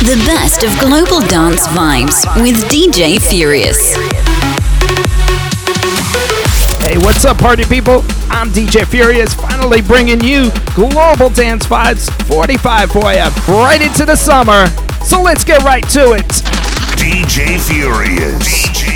The best of global dance vibes with DJ Furious. Hey, what's up, party people? I'm DJ Furious, finally bringing you global dance vibes 45 for you, right into the summer. So let's get right to it. DJ Furious. DJ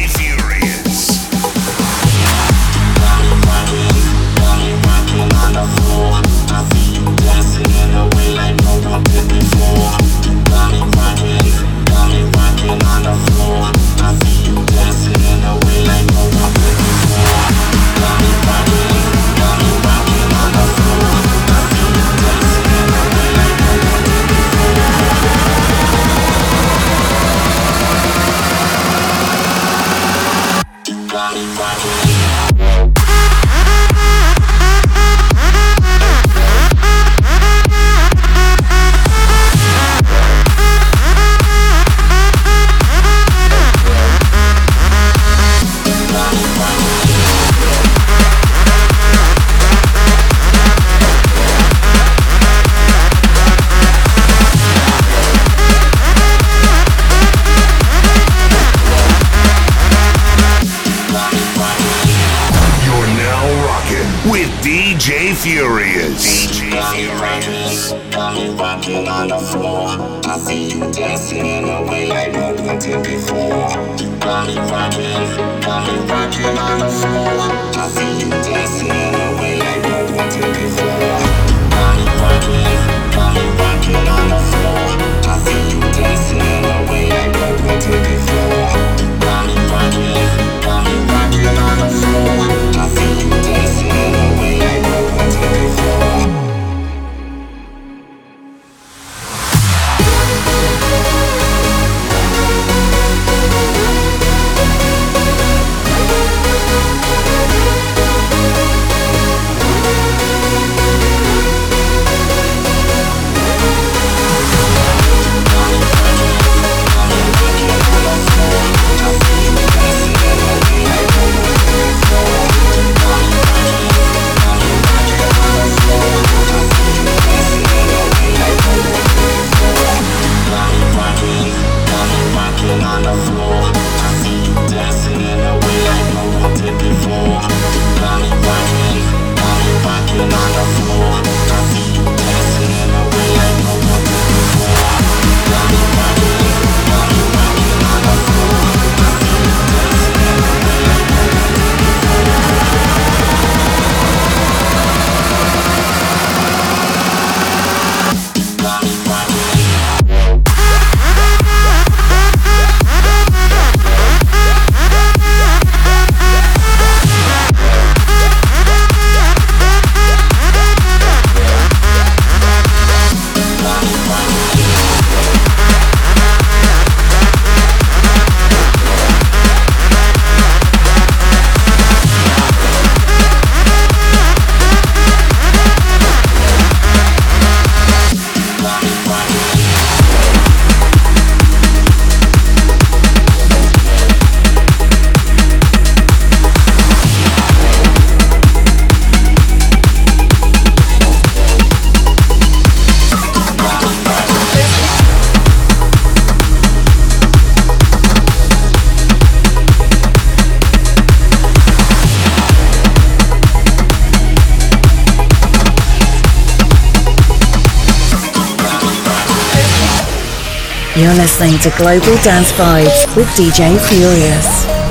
listening to Global Dance Vibes with DJ Furious.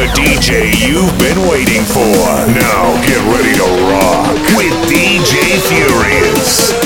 the DJ you've been waiting for. Now get ready to rock with DJ Furious.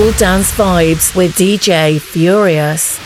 Global Dance Vibes with DJ Furious.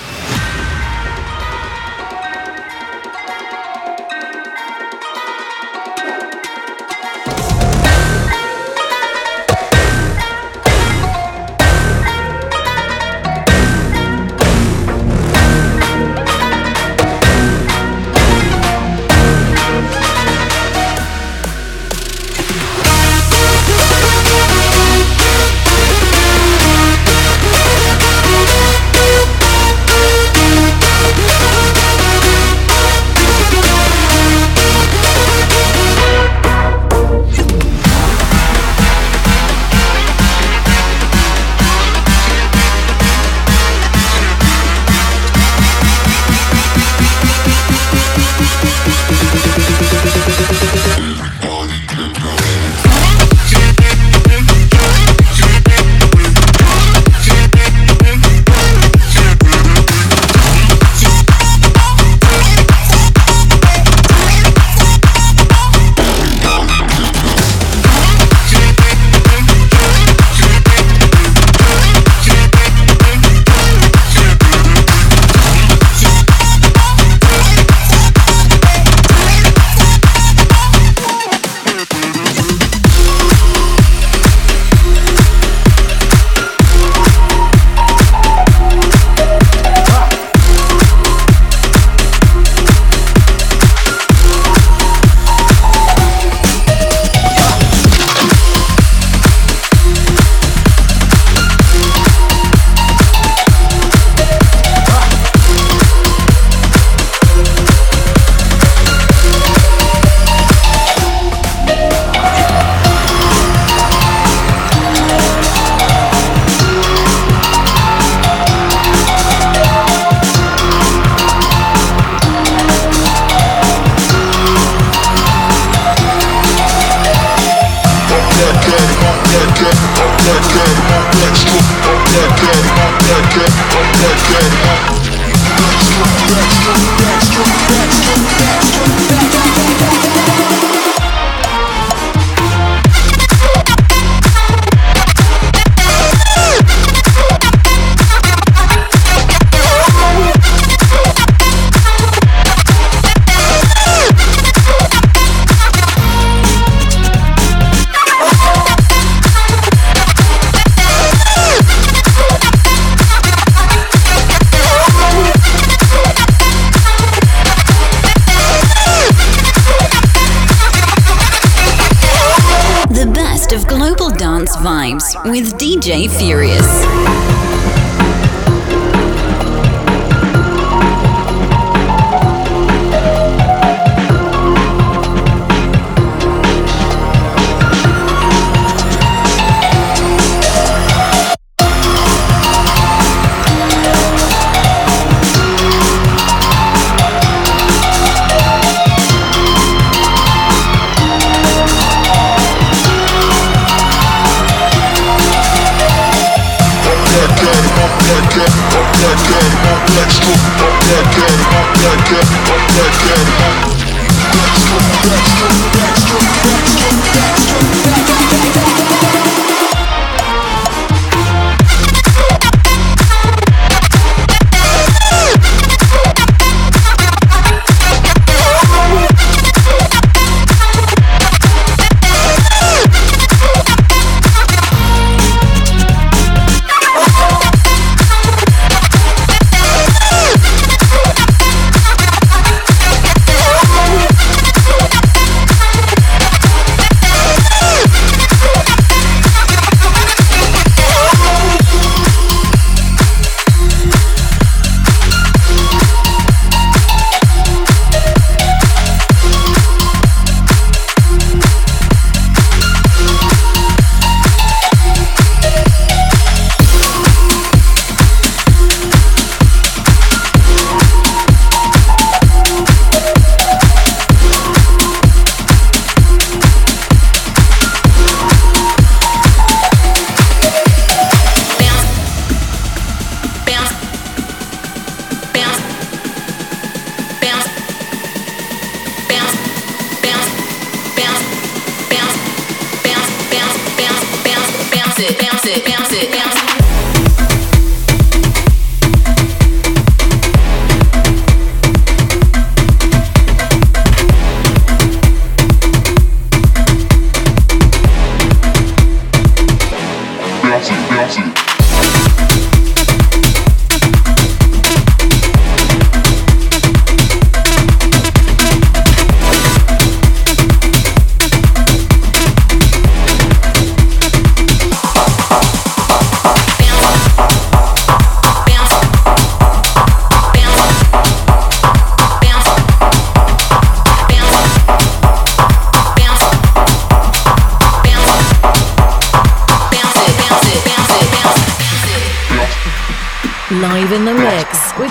dead. DJ Furious.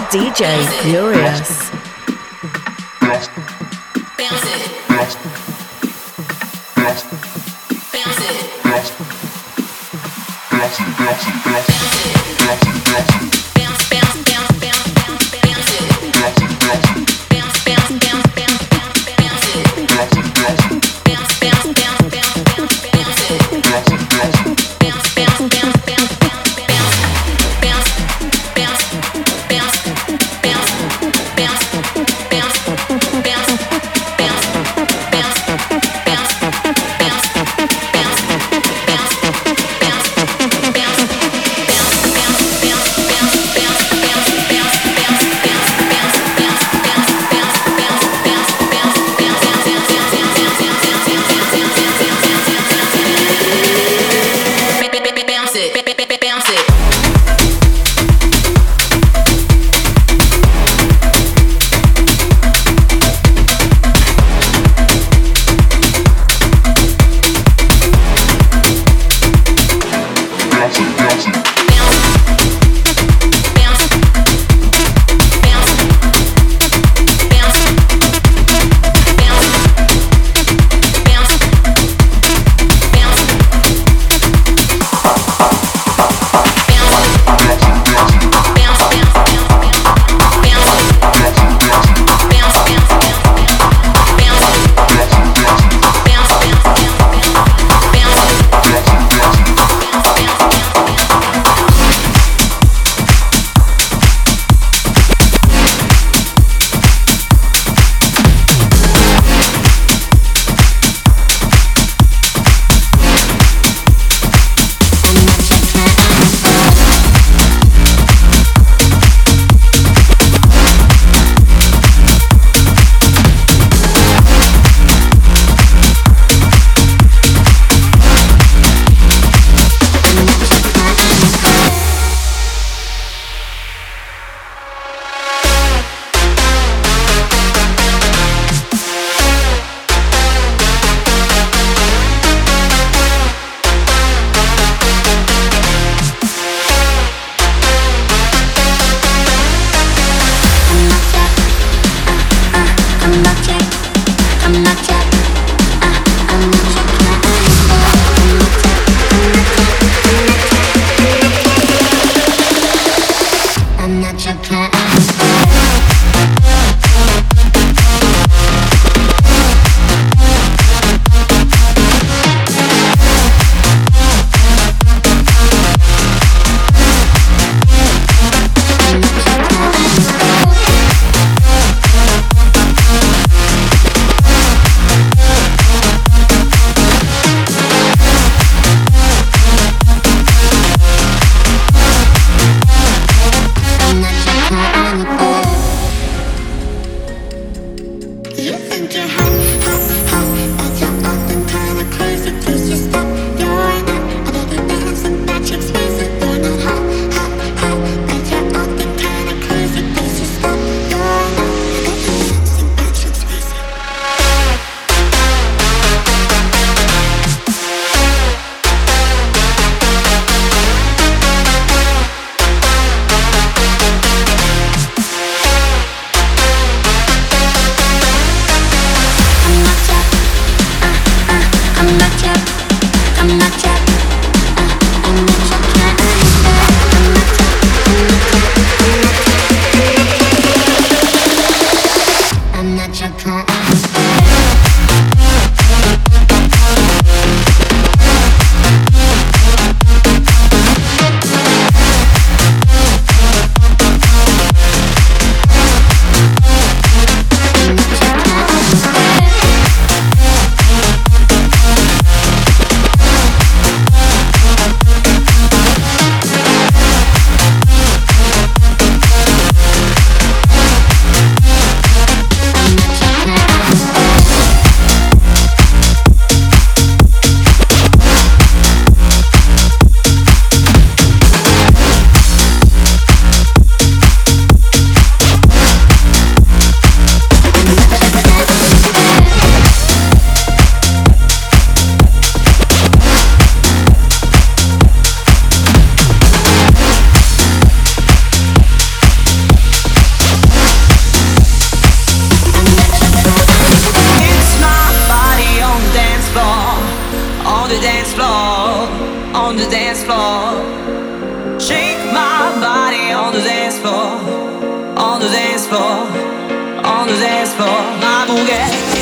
DJ Furious. Yeah.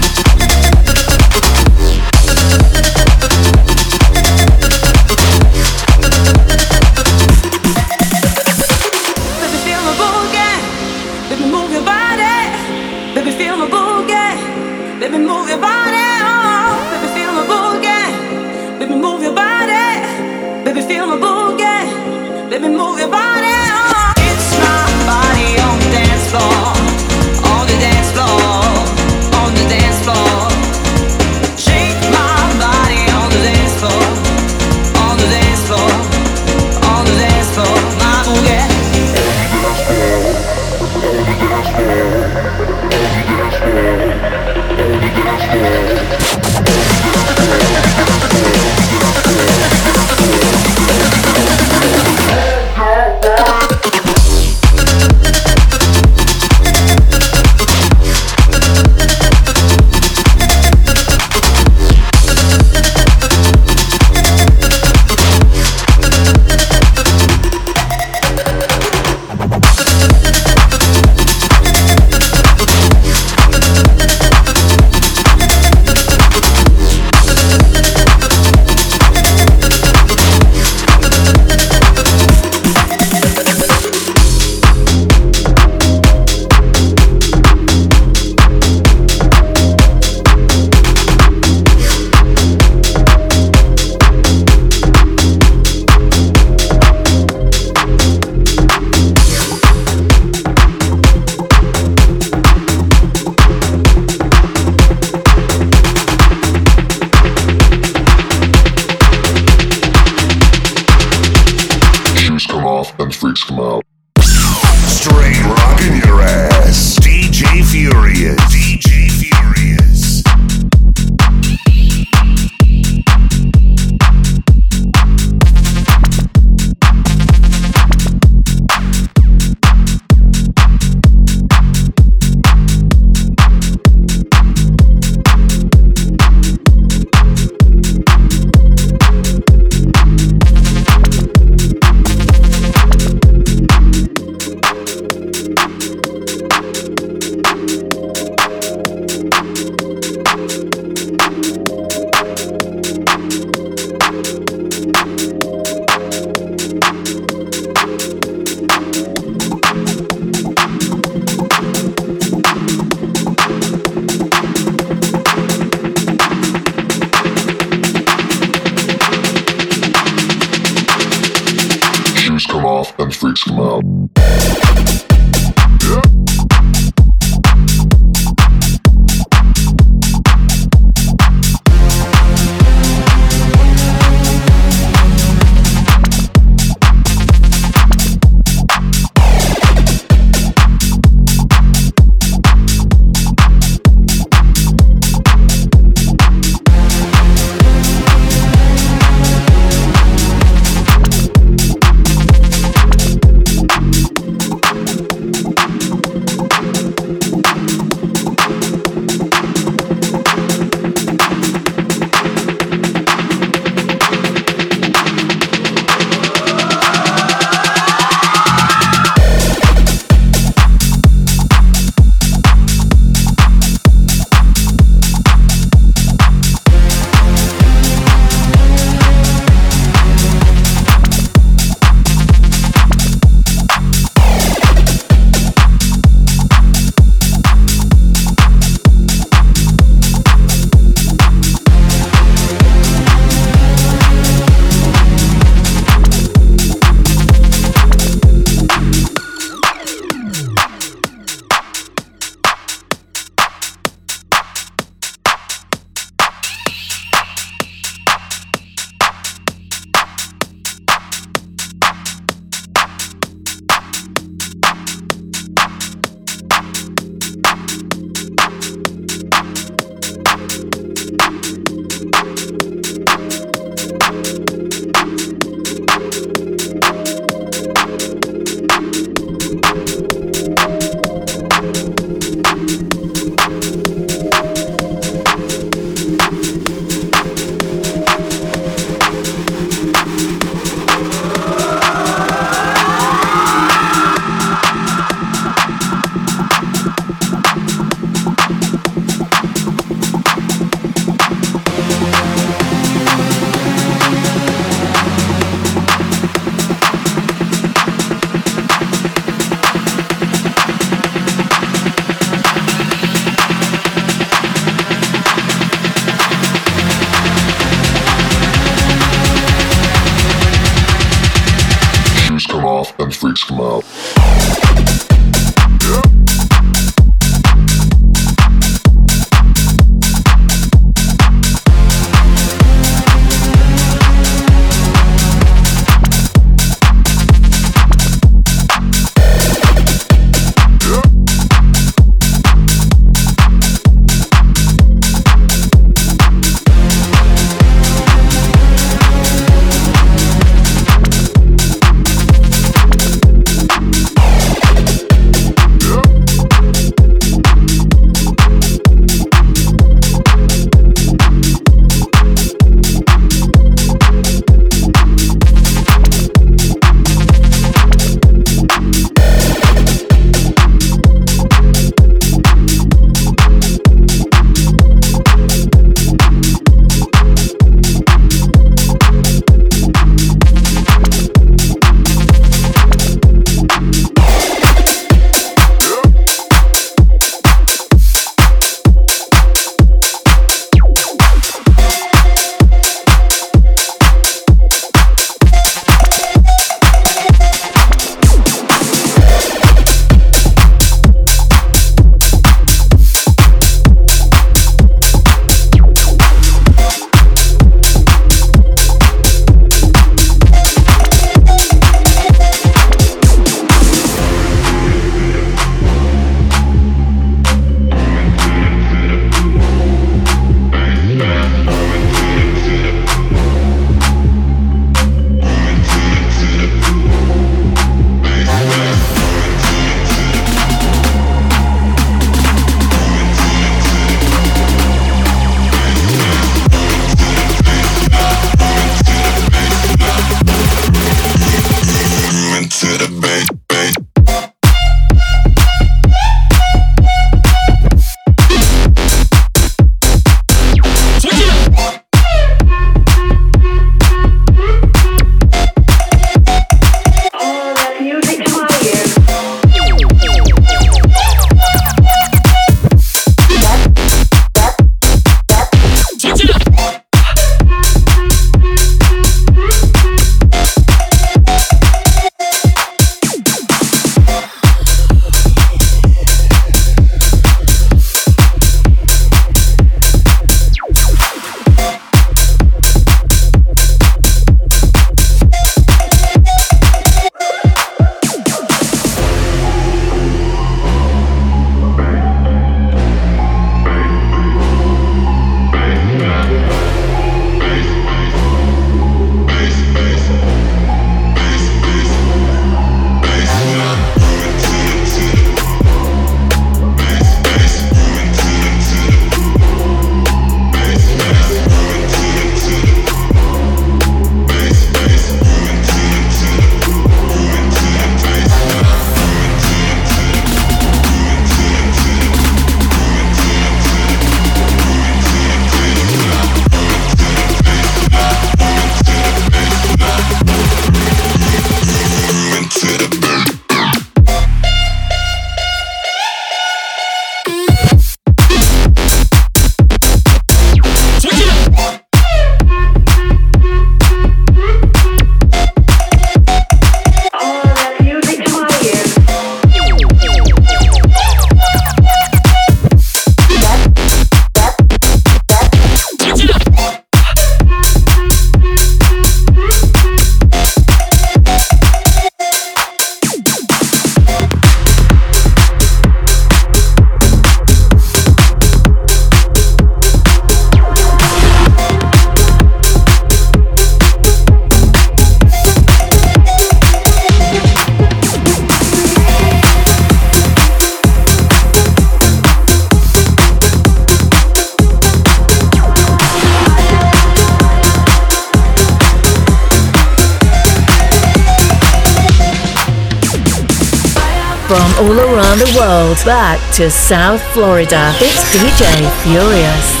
From all around the world back to South Florida, it's DJ Furious.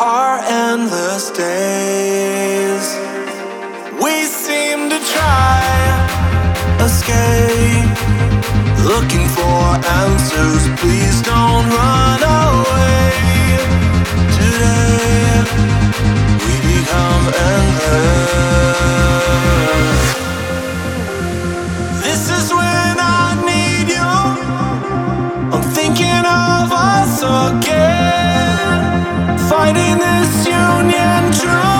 our endless days. We seem to try escape, looking for answers. Please don't run away. Today we become endless. in this union.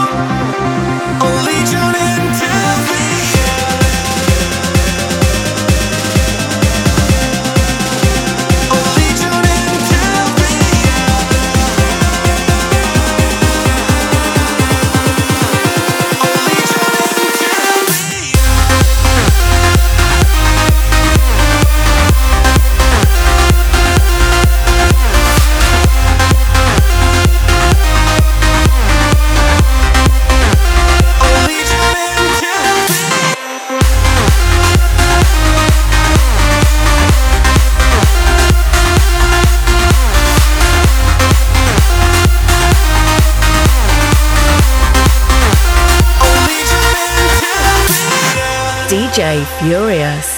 DJ Furious.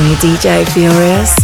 Me, DJ Furious.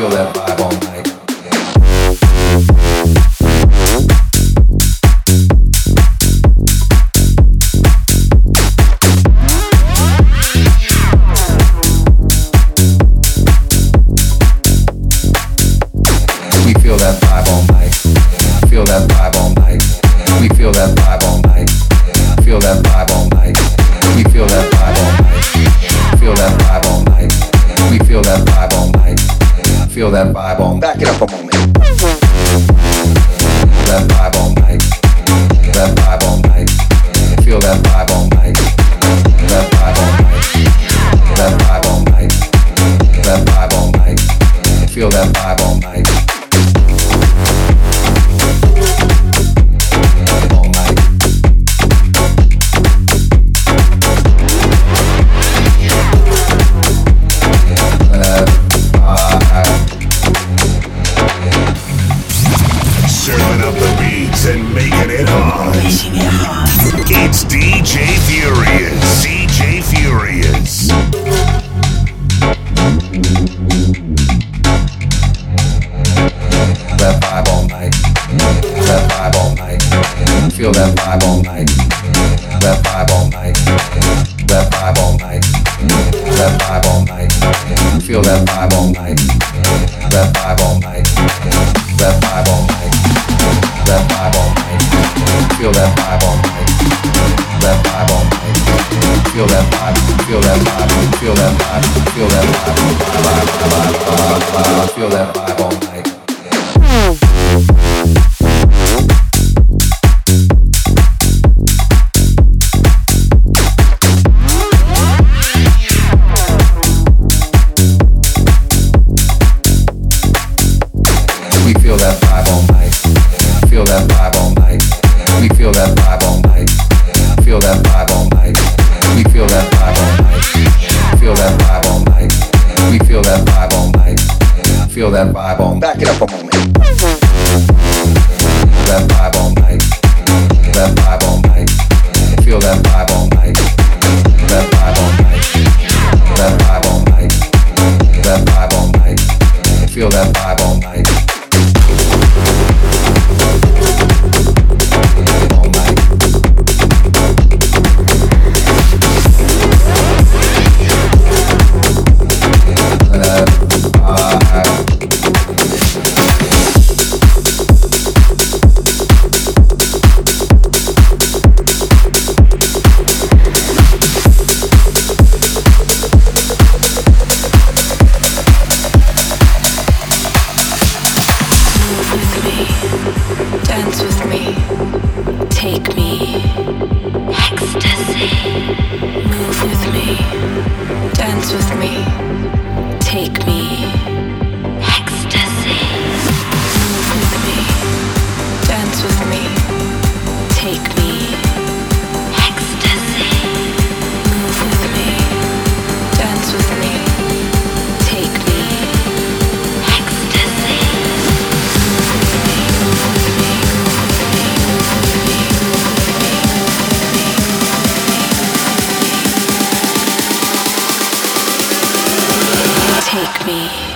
Feel that Feel me.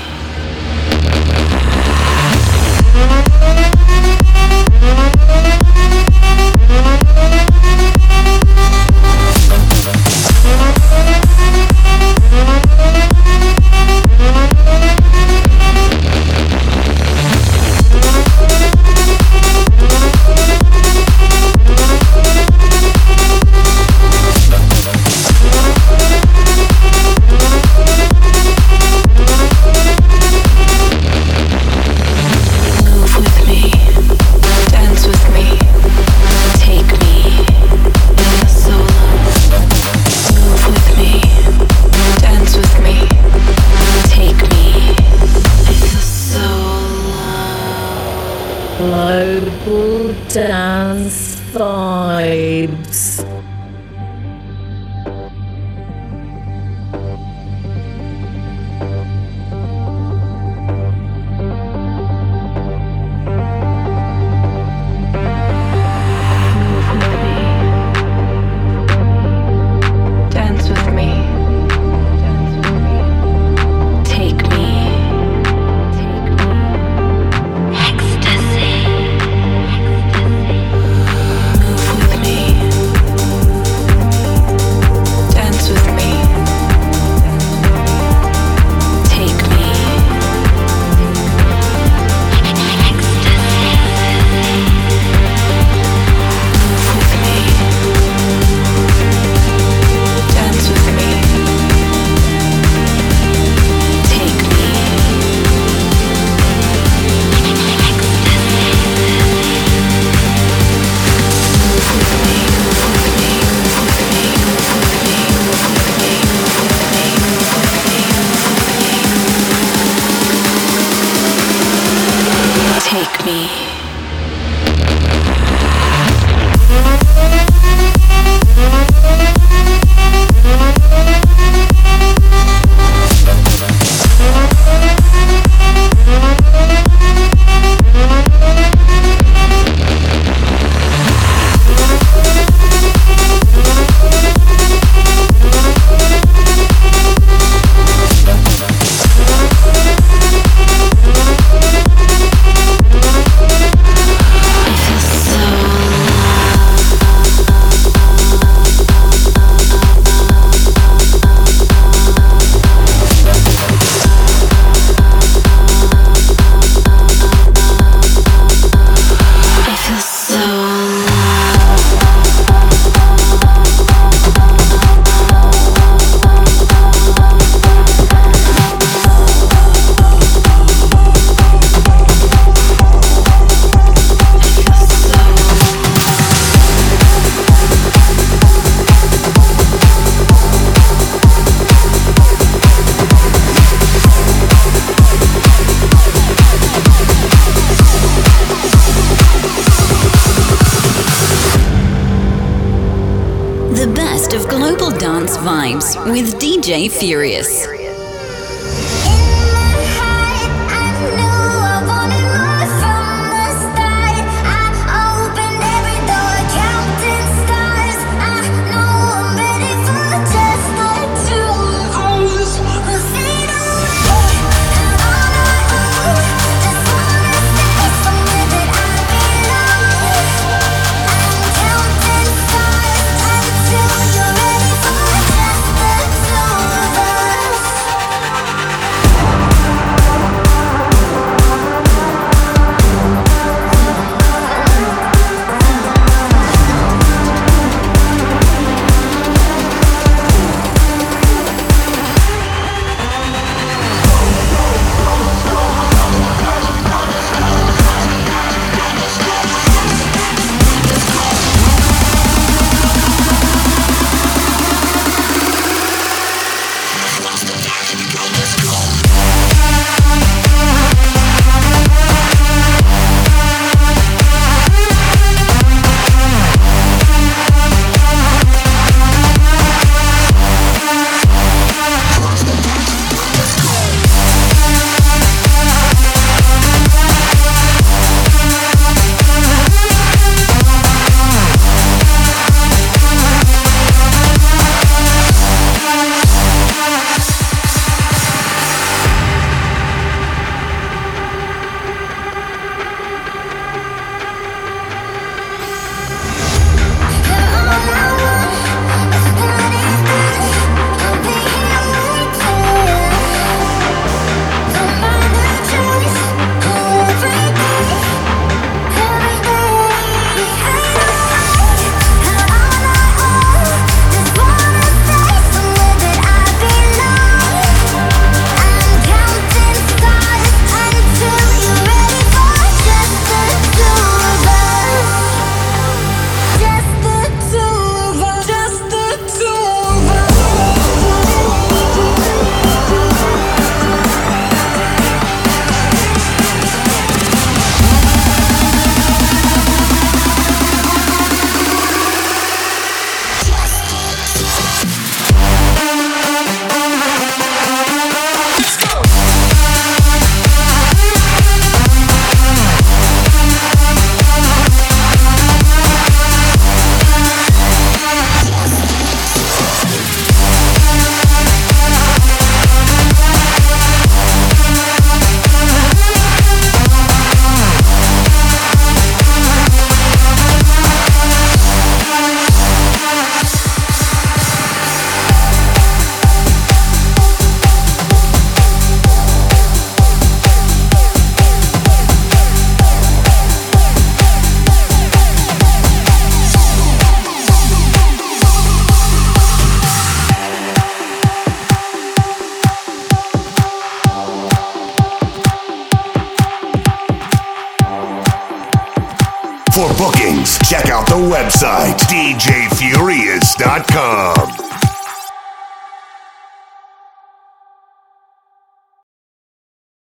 Dance vibes with DJ Furious.